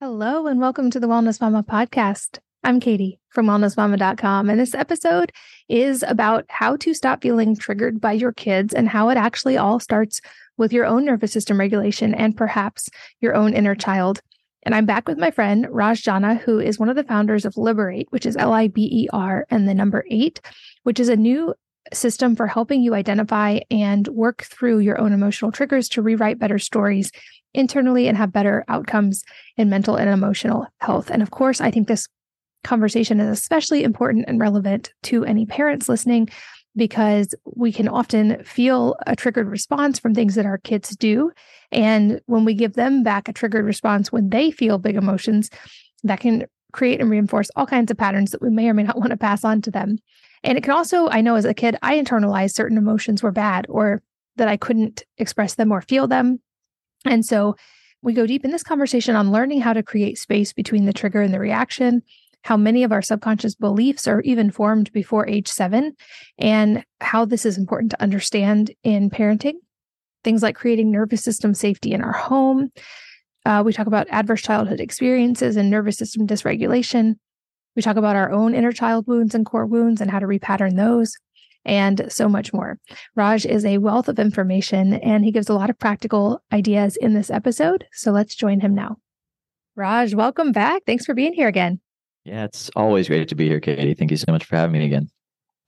Hello, and welcome to the Wellness Mama podcast. I'm Katie from wellnessmama.com, and this episode is about how to stop feeling triggered by your kids and how it actually all starts with your own nervous system regulation and perhaps your own inner child. And I'm back with my friend Raj Jana, who is one of the founders of Liber8, which is L I B E R and the number eight, which is a new system for helping you identify and work through your own emotional triggers to rewrite better stories internally and have better outcomes in mental and emotional health. And of course, I think this conversation is especially important and relevant to any parents listening because we can often feel a triggered response from things that our kids do. And when we give them back a triggered response when they feel big emotions, that can create and reinforce all kinds of patterns that we may or may not want to pass on to them. And it can also, I know as a kid, I internalized certain emotions were bad or that I couldn't express them or feel them. And so we go deep in this conversation on learning how to create space between the trigger and the reaction, how many of our subconscious beliefs are even formed before age seven, and how this is important to understand in parenting. Things like creating nervous system safety in our home. Uh, we talk about adverse childhood experiences and nervous system dysregulation. We talk about our own inner child wounds and core wounds and how to repattern those and so much more. Raj is a wealth of information and he gives a lot of practical ideas in this episode. So let's join him now. Raj, welcome back. Thanks for being here again. Yeah, it's always great to be here, Katie. Thank you so much for having me again.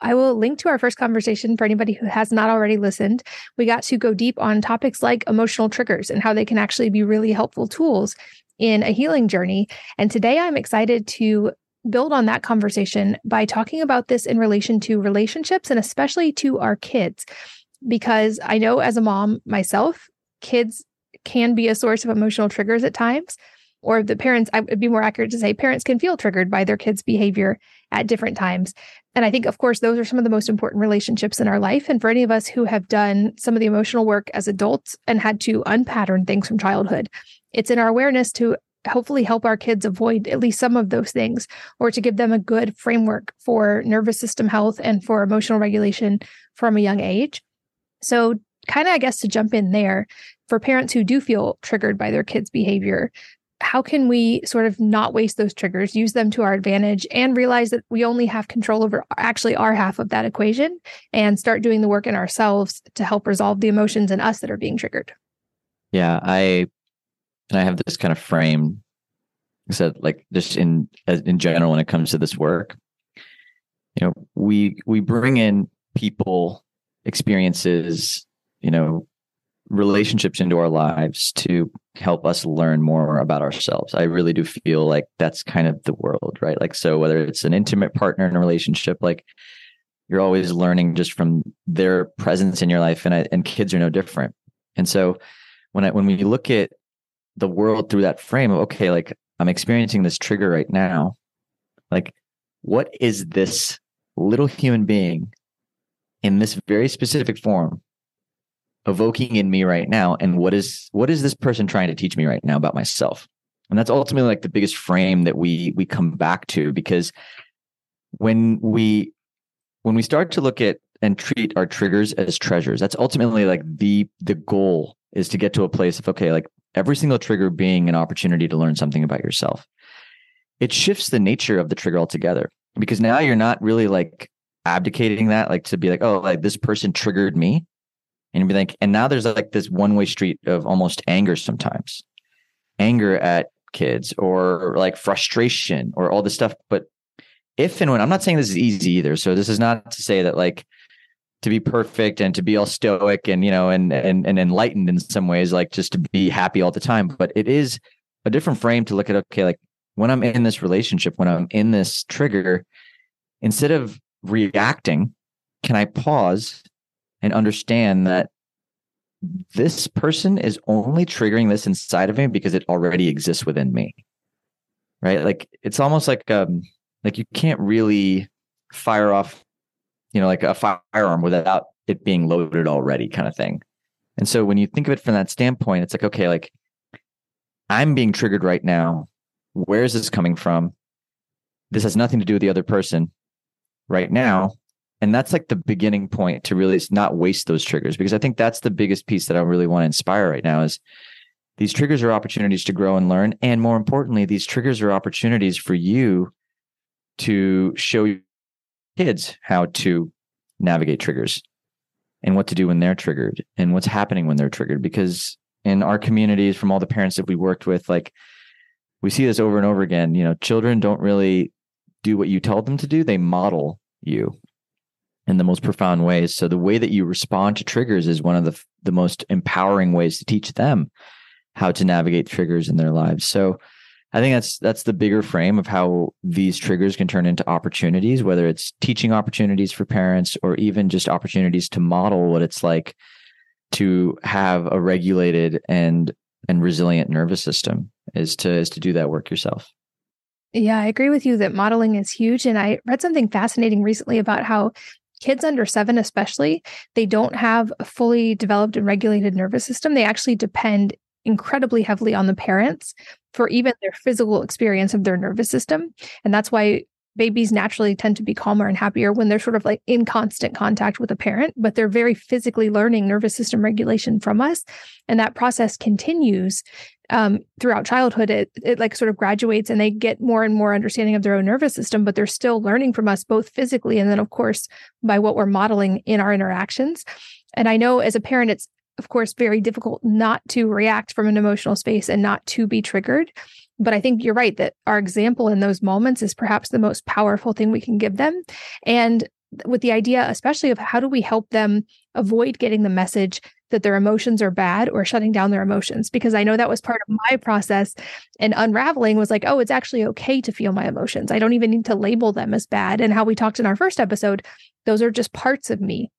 I will link to our first conversation for anybody who has not already listened. We got to go deep on topics like emotional triggers and how they can actually be really helpful tools in a healing journey. And today I'm excited to build on that conversation by talking about this in relation to relationships and especially to our kids. Because I know as a mom myself, kids can be a source of emotional triggers at times. Or the parents, I would be more accurate to say parents can feel triggered by their kids' behavior at different times. And I think, of course, those are some of the most important relationships in our life. And for any of us who have done some of the emotional work as adults and had to unpattern things from childhood, it's in our awareness to hopefully help our kids avoid at least some of those things or to give them a good framework for nervous system health and for emotional regulation from a young age. So, kind of, I guess, to jump in there for parents who do feel triggered by their kids' behavior, how can we sort of not waste those triggers, use them to our advantage, and realize that we only have control over actually our half of that equation and start doing the work in ourselves to help resolve the emotions in us that are being triggered? Yeah, I and I have this kind of frame. Said, like just in in general, when it comes to this work, you know, we we bring in people, experiences, you know, relationships into our lives to help us learn more about ourselves. I really do feel like that's kind of the world, right? Like, so whether it's an intimate partner in a relationship, like you're always learning just from their presence in your life, and I, and kids are no different. And so when I when we look at the world through that frame of okay like i'm experiencing this trigger right now. Like what is this little human being in this very specific form evoking in me right now? And what is what is this person trying to teach me right now about myself? And that's ultimately like the biggest frame that we we come back to because when we when we start to look at and treat our triggers as treasures that's ultimately like the the goal is to get to a place of okay like every single trigger being an opportunity to learn something about yourself. It shifts the nature of the trigger altogether because now you're not really like abdicating that, like to be like, oh, like this person triggered me. And be like, and now there's like this one way street of almost anger sometimes anger at kids or like frustration or all this stuff. But if and when I'm not saying this is easy either. So this is not to say that like to be perfect and to be all stoic and you know and and and enlightened in some ways like just to be happy all the time. But it is a different frame to look at okay like when i'm in this relationship when i'm in this trigger instead of reacting can i pause and understand that this person is only triggering this inside of me because it already exists within me right? Like it's almost like um like you can't really fire off you know, like a firearm without it being loaded already kind of thing. And so when you think of it from that standpoint, it's like, okay, like I'm being triggered right now. Where is this coming from? This has nothing to do with the other person right now. And that's like the beginning point to really not waste those triggers because I think that's the biggest piece that I really want to inspire right now is these triggers are opportunities to grow and learn. And more importantly, these triggers are opportunities for you to show kids how to navigate triggers and what to do when they're triggered and what's happening when they're triggered. Because in our communities, from all the parents that we worked with, like we see this over and over again, you know, children don't really do what you tell them to do, they model you in the most profound ways. So the way that you respond to triggers is one of the the most empowering ways to teach them how to navigate triggers in their lives. So I think that's that's the bigger frame of how these triggers can turn into opportunities, whether it's teaching opportunities for parents or even just opportunities to model what it's like to have a regulated and and resilient nervous system is to is to do that work yourself. Yeah, I agree with you that modeling is huge. And I read something fascinating recently about how kids under seven, especially, they don't have a fully developed and regulated nervous system. They actually depend incredibly heavily on the parents for even their physical experience of their nervous system. And that's why babies naturally tend to be calmer and happier when they're sort of like in constant contact with a parent, but they're very physically learning nervous system regulation from us. And that process continues um, throughout childhood. It, it like sort of graduates and they get more and more understanding of their own nervous system, but they're still learning from us both physically and then, of course, by what we're modeling in our interactions. And I know as a parent, it's of course, very difficult not to react from an emotional space and not to be triggered. But I think you're right that our example in those moments is perhaps the most powerful thing we can give them. And with the idea, especially of how do we help them avoid getting the message that their emotions are bad or shutting down their emotions because I know that was part of my process and unraveling was like, oh, it's actually okay to feel my emotions. I don't even need to label them as bad. And how we talked in our first episode, those are just parts of me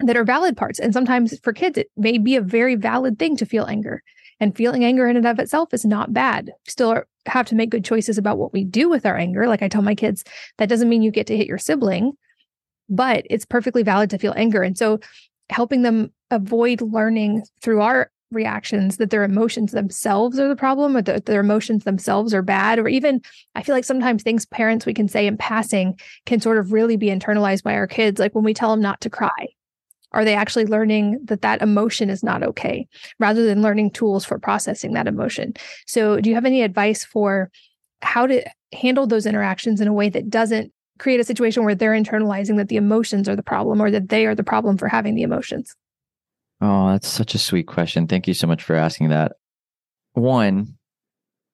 that are valid parts. And sometimes for kids, it may be a very valid thing to feel anger. And feeling anger in and of itself is not bad. Still have to make good choices about what we do with our anger. Like I tell my kids, that doesn't mean you get to hit your sibling, but it's perfectly valid to feel anger. And so helping them avoid learning through our reactions that their emotions themselves are the problem or that their emotions themselves are bad or even i feel like sometimes things parents we can say in passing can sort of really be internalized by our kids like when we tell them not to cry are they actually learning that that emotion is not okay rather than learning tools for processing that emotion? So, do you have any advice for how to handle those interactions in a way that doesn't create a situation where they're internalizing that the emotions are the problem or that they are the problem for having the emotions? Oh, that's such a sweet question. Thank you so much for asking that. One,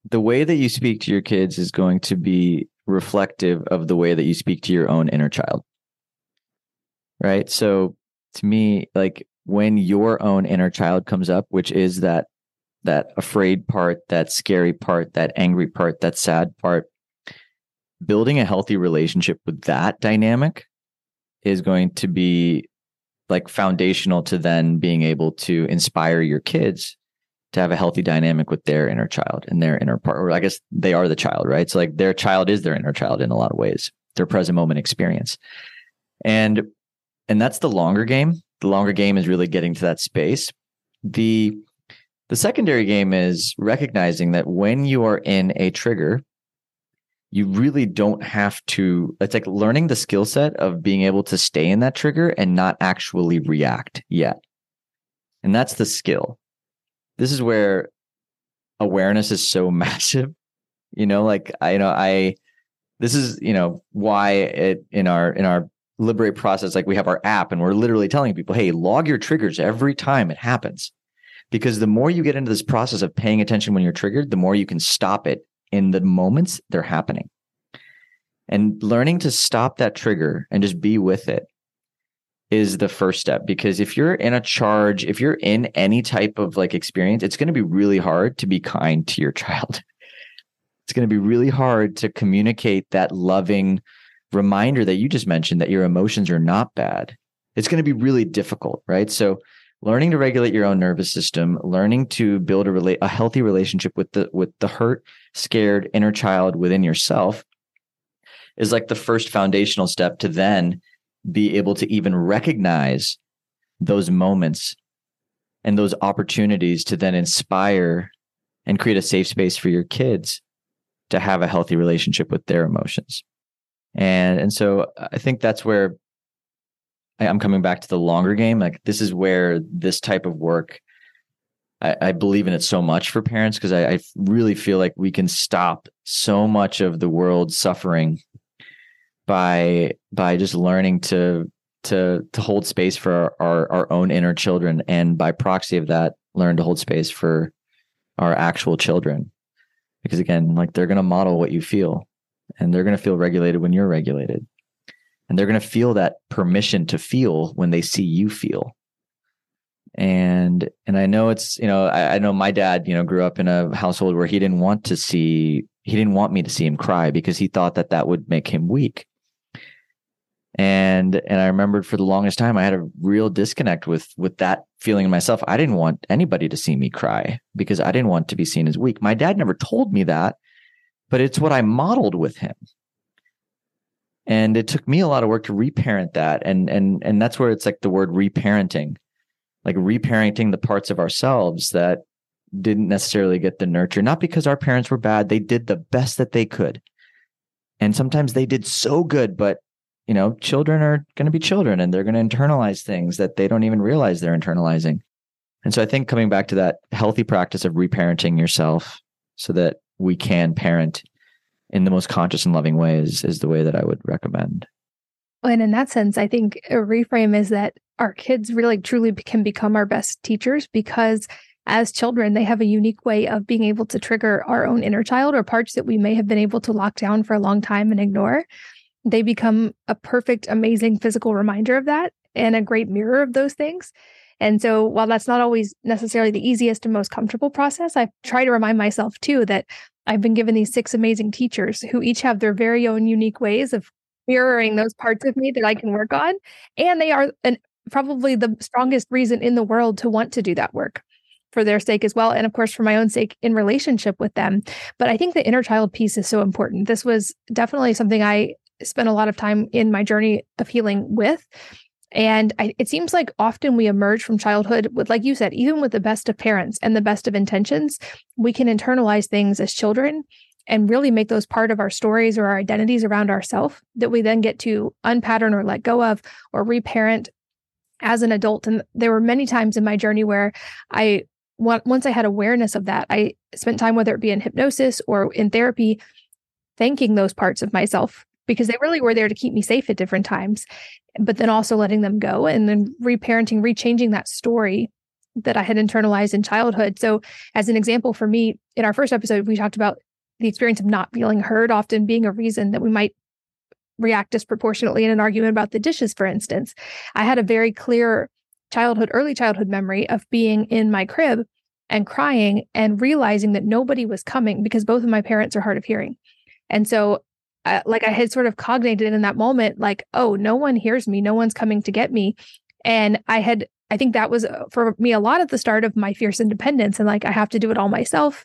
the way that you speak to your kids is going to be reflective of the way that you speak to your own inner child. Right? So to me like when your own inner child comes up which is that that afraid part that scary part that angry part that sad part building a healthy relationship with that dynamic is going to be like foundational to then being able to inspire your kids to have a healthy dynamic with their inner child and their inner part or i guess they are the child right? So like their child is their inner child in a lot of ways their present moment experience. And and that's the longer game. The longer game is really getting to that space. The the secondary game is recognizing that when you are in a trigger, you really don't have to it's like learning the skill set of being able to stay in that trigger and not actually react yet. And that's the skill. This is where awareness is so massive. You know, like I you know I this is, you know, why it in our in our Liber8 process like we have our app and we're literally telling people hey log your triggers every time it happens. Because the more you get into this process of paying attention when you're triggered the more you can stop it in the moments they're happening. And learning to stop that trigger and just be with it is the first step. Because if you're in a charge if you're in any type of like experience it's going to be really hard to be kind to your child. It's going to be really hard to communicate that loving reminder that you just mentioned that your emotions are not bad, it's going to be really difficult, right? So learning to regulate your own nervous system, learning to build a a healthy relationship with the with the hurt, scared inner child within yourself is like the first foundational step to then be able to even recognize those moments and those opportunities to then inspire and create a safe space for your kids to have a healthy relationship with their emotions and and so uh, I think that's where I, I'm coming back to the longer game. Like this is where this type of work I, I believe in it so much for parents because I, I really feel like we can stop so much of the world's suffering by by just learning to to to hold space for our, our, our own inner children and by proxy of that learn to hold space for our actual children because again like they're going to model what you feel and they're going to feel regulated when you're regulated. And they're going to feel that permission to feel when they see you feel. And and i know it's you know I, I know my dad you know grew up in a household where he didn't want to see he didn't want me to see him cry because he thought that that would make him weak. And and i remembered for the longest time i had a real disconnect with with that feeling in myself. I didn't want anybody to see me cry because i didn't want to be seen as weak. My dad never told me that but it's what i modeled with him. And it took me a lot of work to reparent that. And and and that's where it's like the word reparenting like reparenting the parts of ourselves that didn't necessarily get the nurture. Not because our parents were bad. They did the best that they could. And sometimes they did so good but you know, children are going to be children and they're going to internalize things that they don't even realize they're internalizing. And so I think coming back to that healthy practice of reparenting yourself so that we can parent in the most conscious and loving ways is the way that I would recommend. And in that sense, I think a reframe is that our kids really truly can become our best teachers because as children, they have a unique way of being able to trigger our own inner child or parts that we may have been able to lock down for a long time and ignore they become a perfect, amazing physical reminder of that and a great mirror of those things. And so, while that's not always necessarily the easiest and most comfortable process, I try to remind myself too that I've been given these six amazing teachers who each have their very own unique ways of mirroring those parts of me that I can work on. And they are an, probably the strongest reason in the world to want to do that work for their sake as well. And of course, for my own sake in relationship with them. But I think the inner child piece is so important. This was definitely something I spent a lot of time in my journey of healing with. And I, it seems like often we emerge from childhood with, like you said, even with the best of parents and the best of intentions, we can internalize things as children and really make those part of our stories or our identities around ourselves that we then get to unpattern or let go of or reparent as an adult. And there were many times in my journey where I, once I had awareness of that, I spent time, whether it be in hypnosis or in therapy, thanking those parts of myself because they really were there to keep me safe at different times, but then also letting them go and then reparenting, rechanging that story that I had internalized in childhood. So, as an example for me, in our first episode, we talked about the experience of not feeling heard often being a reason that we might react disproportionately in an argument about the dishes, for instance. I had a very clear childhood, early childhood memory of being in my crib and crying and realizing that nobody was coming because both of my parents are hard of hearing. And so like I had sort of cognated in that moment, like, oh, no one hears me, no one's coming to get me. And I had, I think that was uh, for me a lot at the start of my fierce independence. And like, I have to do it all myself,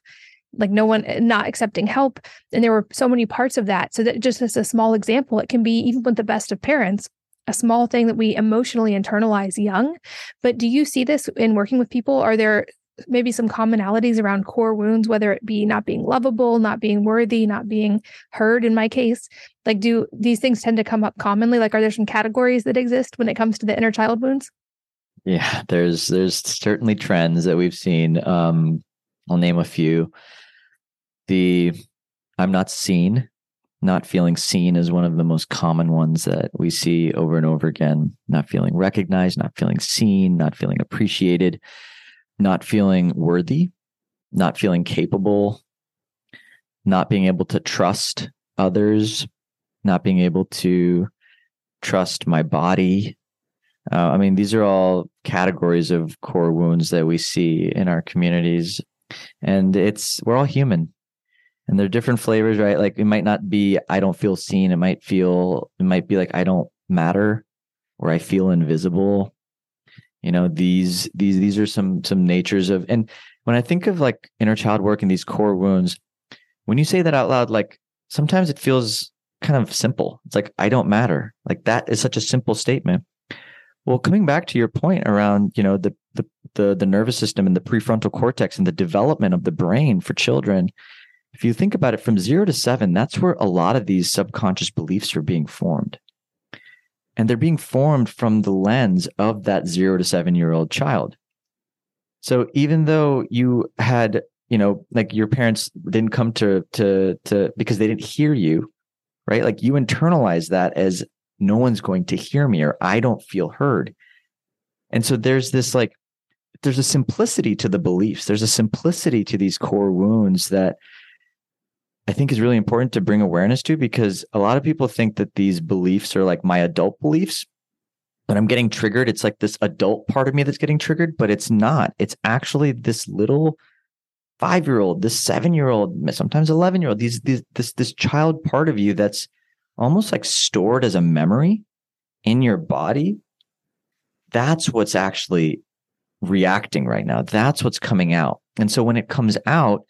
like, no one eh, not accepting help. And there were so many parts of that. So that just as a small example, it can be even with the best of parents, a small thing that we emotionally internalize young. But do you see this in working with people? Are there maybe some commonalities around core wounds, whether it be not being lovable, not being worthy, not being heard in my case? Like, do these things tend to come up commonly? Like, are there some categories that exist when it comes to the inner child wounds? Yeah, there's there's certainly trends that we've seen. Um, I'll name a few. The I'm not seen, not feeling seen is one of the most common ones that we see over and over again. Not feeling recognized, not feeling seen, not feeling appreciated not feeling worthy, not feeling capable, not being able to trust others, not being able to trust my body. Uh, I mean, these are all categories of core wounds that we see in our communities. And it's, we're all human and they're different flavors, right? Like it might not be, I don't feel seen. It might feel, it might be like, I don't matter or I feel invisible you know these these these are some some natures of and when i think of like inner child work and these core wounds when you say that out loud like sometimes it feels kind of simple. It's like i don't matter. Like that is such a simple statement. Well coming back to your point around you know the the the, the nervous system and the prefrontal cortex and the development of the brain for children if you think about it from 0 to 7 that's where a lot of these subconscious beliefs are being formed and they're being formed from the lens of that zero to seven year old child. So even though you had, you know, like your parents didn't come to to to because they didn't hear you, right? Like you internalize that as no one's going to hear me or I don't feel heard. And so there's this like there's a simplicity to the beliefs. There's a simplicity to these core wounds that I think is really important to bring awareness to because a lot of people think that these beliefs are like my adult beliefs. When I'm getting triggered, it's like this adult part of me that's getting triggered, but it's not. It's actually this little five year old, this seven year old, sometimes 11 year old, these, these, this, this child part of you that's almost like stored as a memory in your body. That's what's actually reacting right now. That's what's coming out. And so when it comes out,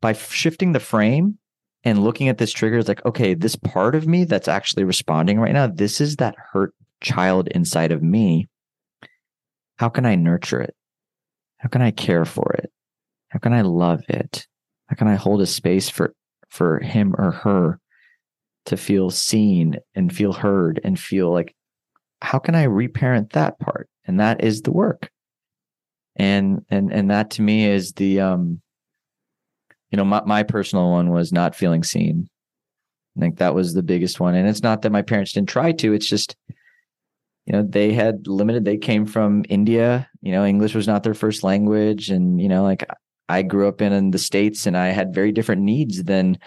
by shifting the frame and looking at this trigger, it's like, okay, this part of me that's actually responding right now, this is that hurt child inside of me. How can I nurture it? How can I care for it? How can I love it? How can I hold a space for for him or her to feel seen and feel heard and feel like how can I reparent that part? And that is the work. And and and that to me is the um you know, my, my personal one was not feeling seen. I think that was the biggest one. And it's not that my parents didn't try to, it's just, you know, they had limited, they came from India, you know, English was not their first language. And, you know, like I grew up in, in the States and I had very different needs than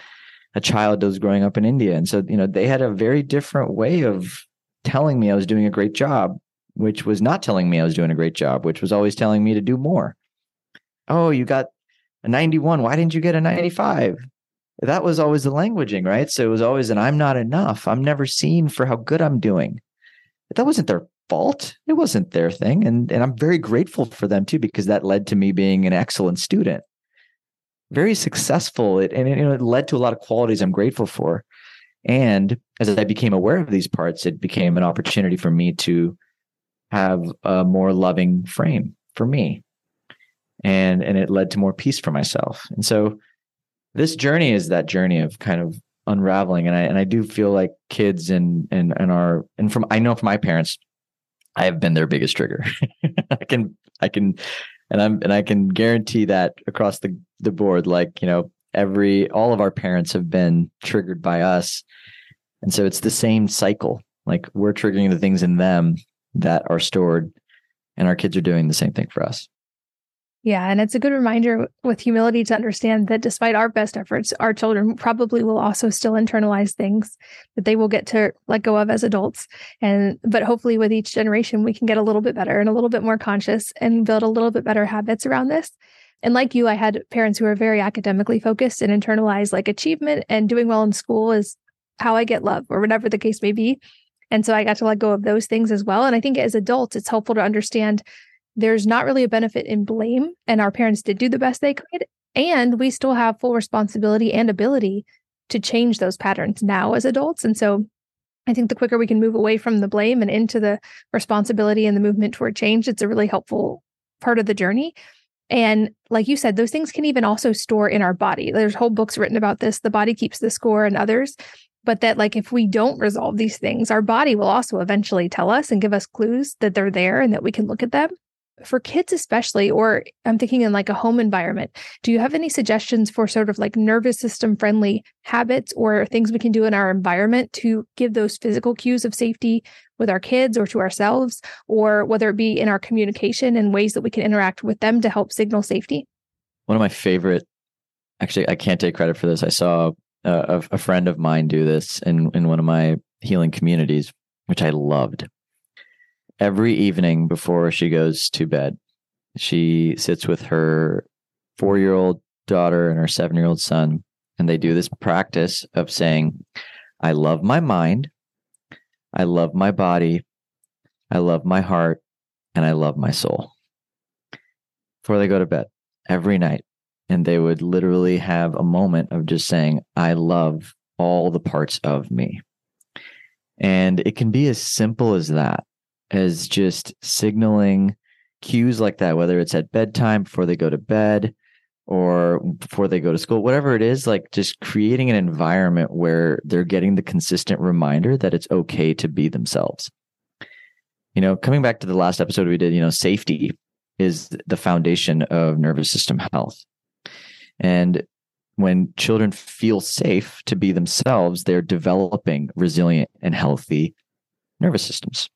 a child does growing up in India. And so, you know, they had a very different way of telling me I was doing a great job, which was not telling me I was doing a great job, which was always telling me to do more. Oh, you got a 91 why didn't you get a 95 that was always the languaging right? So it was always an i'm not enough. I'm never seen for how good i'm doing. But that wasn't their fault. It wasn't their thing and and i'm very grateful for them too because that led to me being an excellent student. Very successful it and it, you know, it led to a lot of qualities i'm grateful for. And as i became aware of these parts it became an opportunity for me to have a more loving frame for me and and it led to more peace for myself. And so this journey is that journey of kind of unraveling. And i and i do feel like kids and and and our and from i know from my parents i have been their biggest trigger. I can i can and i'm and i can guarantee that across the the board like you know every all of our parents have been triggered by us. And so it's the same cycle. Like we're triggering the things in them that are stored and our kids are doing the same thing for us yeah. And it's a good reminder with humility to understand that despite our best efforts, our children probably will also still internalize things that they will get to let go of as adults. And, but hopefully with each generation, we can get a little bit better and a little bit more conscious and build a little bit better habits around this. And like you, I had parents who were very academically focused and internalized like achievement and doing well in school is how I get love or whatever the case may be. And so I got to let go of those things as well. And I think as adults, it's helpful to understand there's not really a benefit in blame. And our parents did do the best they could. And we still have full responsibility and ability to change those patterns now as adults. And so I think the quicker we can move away from the blame and into the responsibility and the movement toward change, it's a really helpful part of the journey. And like you said, those things can even also store in our body. There's whole books written about this. The body keeps the score and others. But that, like, if we don't resolve these things, our body will also eventually tell us and give us clues that they're there and that we can look at them for kids especially or i'm thinking in like a home environment do you have any suggestions for sort of like nervous system friendly habits or things we can do in our environment to give those physical cues of safety with our kids or to ourselves or whether it be in our communication and ways that we can interact with them to help signal safety? One of my favorite actually i can't take credit for this i saw a, a friend of mine do this in in one of my healing communities which i loved every evening before she goes to bed, she sits with her four year old daughter and her seven year old son, and they do this practice of saying, I love my mind, I love my body, I love my heart, and I love my soul. Before they go to bed every night. And they would literally have a moment of just saying, I love all the parts of me. And it can be as simple as that as just signaling cues like that, whether it's at bedtime before they go to bed or before they go to school, whatever it is, like just creating an environment where they're getting the consistent reminder that it's okay to be themselves. You know, coming back to the last episode we did, you know, safety. is the foundation of nervous system health. And when children feel safe to be themselves, they're developing resilient and healthy nervous systems.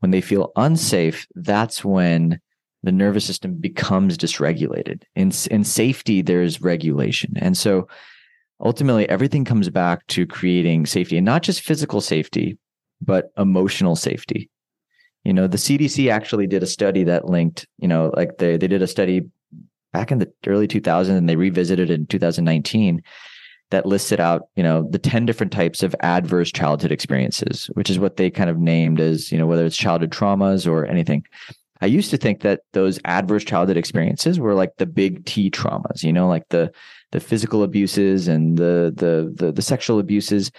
When they feel unsafe, that's when the nervous system becomes dysregulated. In, in safety, there's regulation. And so ultimately, everything comes back to creating safety and not just physical safety, but emotional safety. You know, the CDC actually did a study that linked, you know, like they, they did a study back in the early 2000s and they revisited it in 2019 that listed out, you know, the 10 different types of adverse childhood experiences, which is what they kind of named as, you know, whether it's childhood traumas or anything. I used to think that those adverse childhood experiences were like the big T traumas, you know, like the the physical abuses and the the the, the sexual abuses.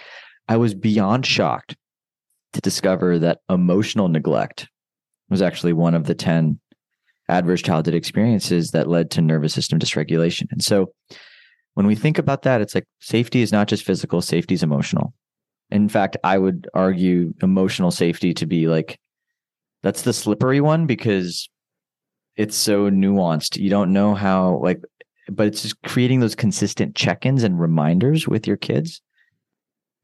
I was beyond shocked to discover that emotional neglect was actually one of the 10 adverse childhood experiences that led to nervous system dysregulation. And so when we think about that, it's like safety is not just physical, safety is emotional. In fact, I would argue emotional safety to be like that's the slippery one because it's so nuanced. You don't know how like but it's just creating those consistent check-ins and reminders with your kids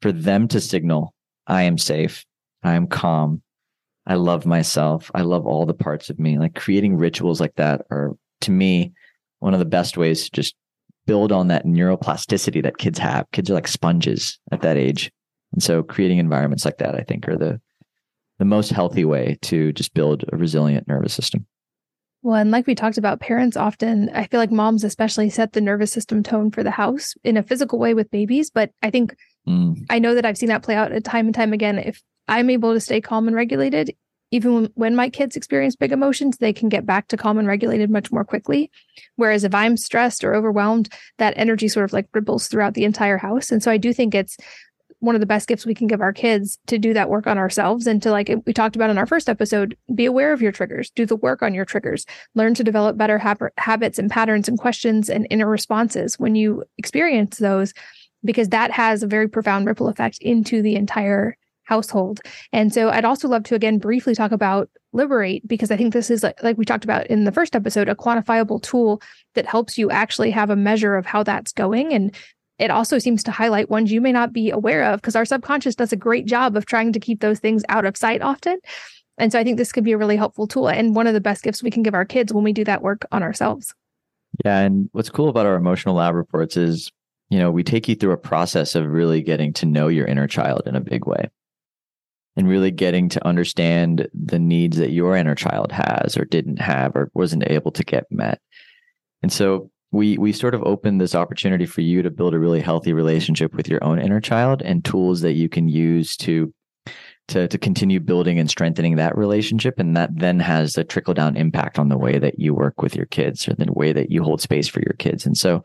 for them to signal I am safe, I am calm, I love myself, I love all the parts of me. Like creating rituals like that are to me one of the best ways to just build on that neuroplasticity that kids have. Kids are like sponges at that age. And so creating environments like that, I think, are the the most healthy way to just build a resilient nervous system. Well, and like we talked about, parents often, I feel like moms especially set the nervous system tone for the house in a physical way with babies. But I think mm. I know that I've seen that play out time and time again. If I'm able to stay calm and regulated, even when, my kids experience big emotions, they can get back to calm and regulated much more quickly. Whereas if I'm stressed or overwhelmed, that energy sort of like ripples throughout the entire house. And so I do think it's one of the best gifts we can give our kids to do that work on ourselves and to like we talked about in our first episode be aware of your triggers do the work on your triggers learn to develop better hab- habits and patterns and questions and inner responses when you experience those because that has a very profound ripple effect into the entire household and so i'd also love to again briefly talk about Liber8 because i think this is like, like we talked about in the first episode a quantifiable tool that helps you actually have a measure of how that's going and it also seems to highlight ones you may not be aware of because our subconscious does a great job of trying to keep those things out of sight often. And so I think this could be a really helpful tool and one of the best gifts we can give our kids when we do that work on ourselves. Yeah. And what's cool about our emotional lab reports is, you know, we take you through a process of really getting to know your inner child in a big way and really getting to understand the needs that your inner child has or didn't have or wasn't able to get met. And so we we sort of open this opportunity for you to build a really healthy relationship with your own inner child and tools that you can use to to to continue building and strengthening that relationship. And that then has a trickle down impact on the way that you work with your kids or the way that you hold space for your kids. And so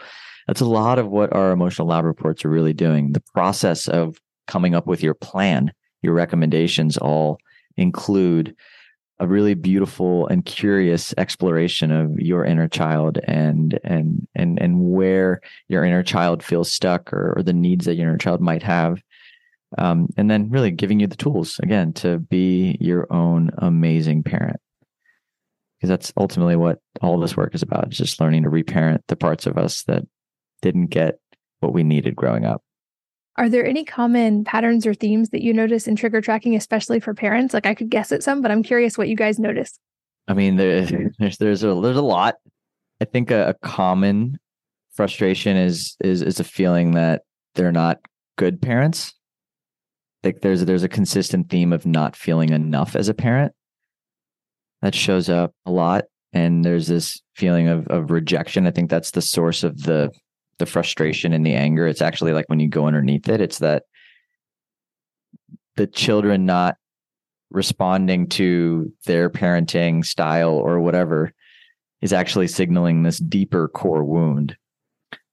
that's a lot of what our emotional lab reports are really doing. The process of coming up with your plan your recommendations all include a really beautiful and curious exploration of your inner child and and and and where your inner child feels stuck or, or the needs that your inner child might have. Um, and then really giving you the tools again to be your own amazing parent. Because that's ultimately what all this work is about is just learning to reparent the parts of us that didn't get what we needed growing up are there any common patterns or themes that you notice in trigger tracking, especially for parents? Like I could guess at some, but I'm curious what you guys notice. I mean, there's there's a there's a lot. I think a, a common frustration is is is a feeling that they're not good parents. Like there's there's a consistent theme of not feeling enough as a parent that shows up a lot, and there's this feeling of of rejection. I think that's the source of the the frustration and the anger. It's actually like when you go underneath it, it's that the children not responding to their parenting style or whatever is actually signaling this deeper core wound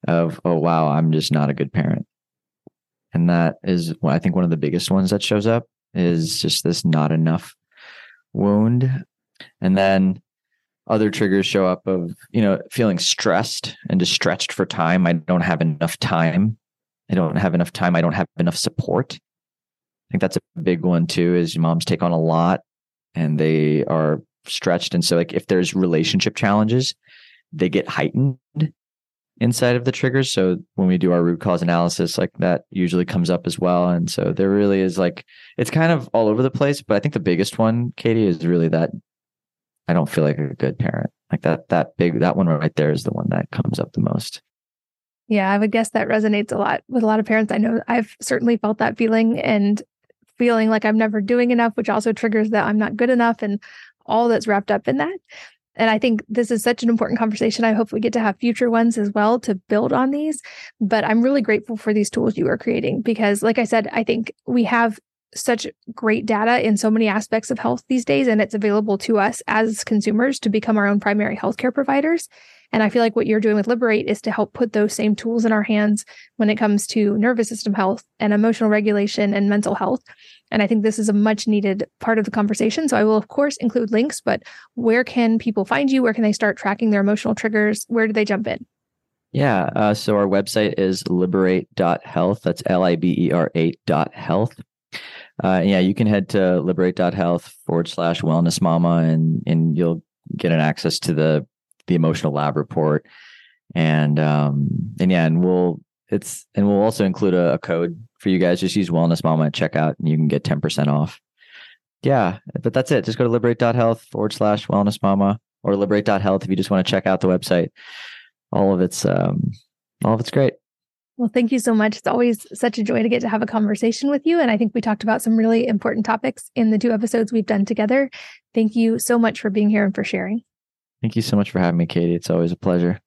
of, oh, wow, I'm just not a good parent. And that is, well, I think, one of the biggest ones that shows up is just this not enough wound. And then other triggers show up of you know feeling stressed and just stretched for time i don't have enough time i don't have enough time i don't have enough support i think that's a big one too is moms take on a lot and they are stretched. And so, like, if there's relationship challenges, they get heightened inside of the triggers. So when we do our root cause analysis, like that usually comes up as well. And so there really is like it's kind of all over the place. But I think the biggest one, Katie, is really that I don't feel like a good parent. Like that that big that one right there is the one that comes up the most. Yeah, I would guess that resonates a lot with a lot of parents. I know I've certainly felt that feeling and feeling like I'm never doing enough, which also triggers that I'm not good enough and all that's wrapped up in that. And I think this is such an important conversation. I hope we get to have future ones as well to build on these. But I'm really grateful for these tools you are creating because, like I said, I think we have such great data in so many aspects of health these days, and it's available to us as consumers to become our own primary healthcare providers. And I feel like what you're doing with Liber8 is to help put those same tools in our hands when it comes to nervous system health and emotional regulation and mental health. And I think this is a much needed part of the conversation. So I will, of course, include links, but where can people find you? Where can they start tracking their emotional triggers? Where do they jump in? Yeah. Uh, so our website is liber8.health. That's L I B E R 8 dot health. Uh, yeah, you can head to liber8.health forward slash wellness mama and, and you'll get an access to the, the emotional lab report. And, um, and yeah, and we'll, it's, and we'll also include a, a code for you guys. Just use Wellness Mama at checkout and you can get 10% off. Yeah, but that's it. Just go to liber8.health forward slash wellness mama or liber8.health if you just want to check out the website. All of it's um all of it's great. Well, thank you so much. It's always such a joy to get to have a conversation with you. And I think we talked about some really important topics in the two episodes we've done together. Thank you so much for being here and for sharing. Thank you so much for having me, Katie. It's always a pleasure.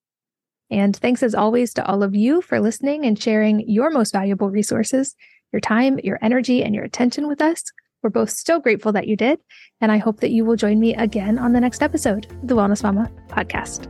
And thanks as always to all of you for listening and sharing your most valuable resources, your time, your energy, and your attention with us. We're both so grateful that you did. And I hope that you will join me again on the next episode of the Wellness Mama podcast.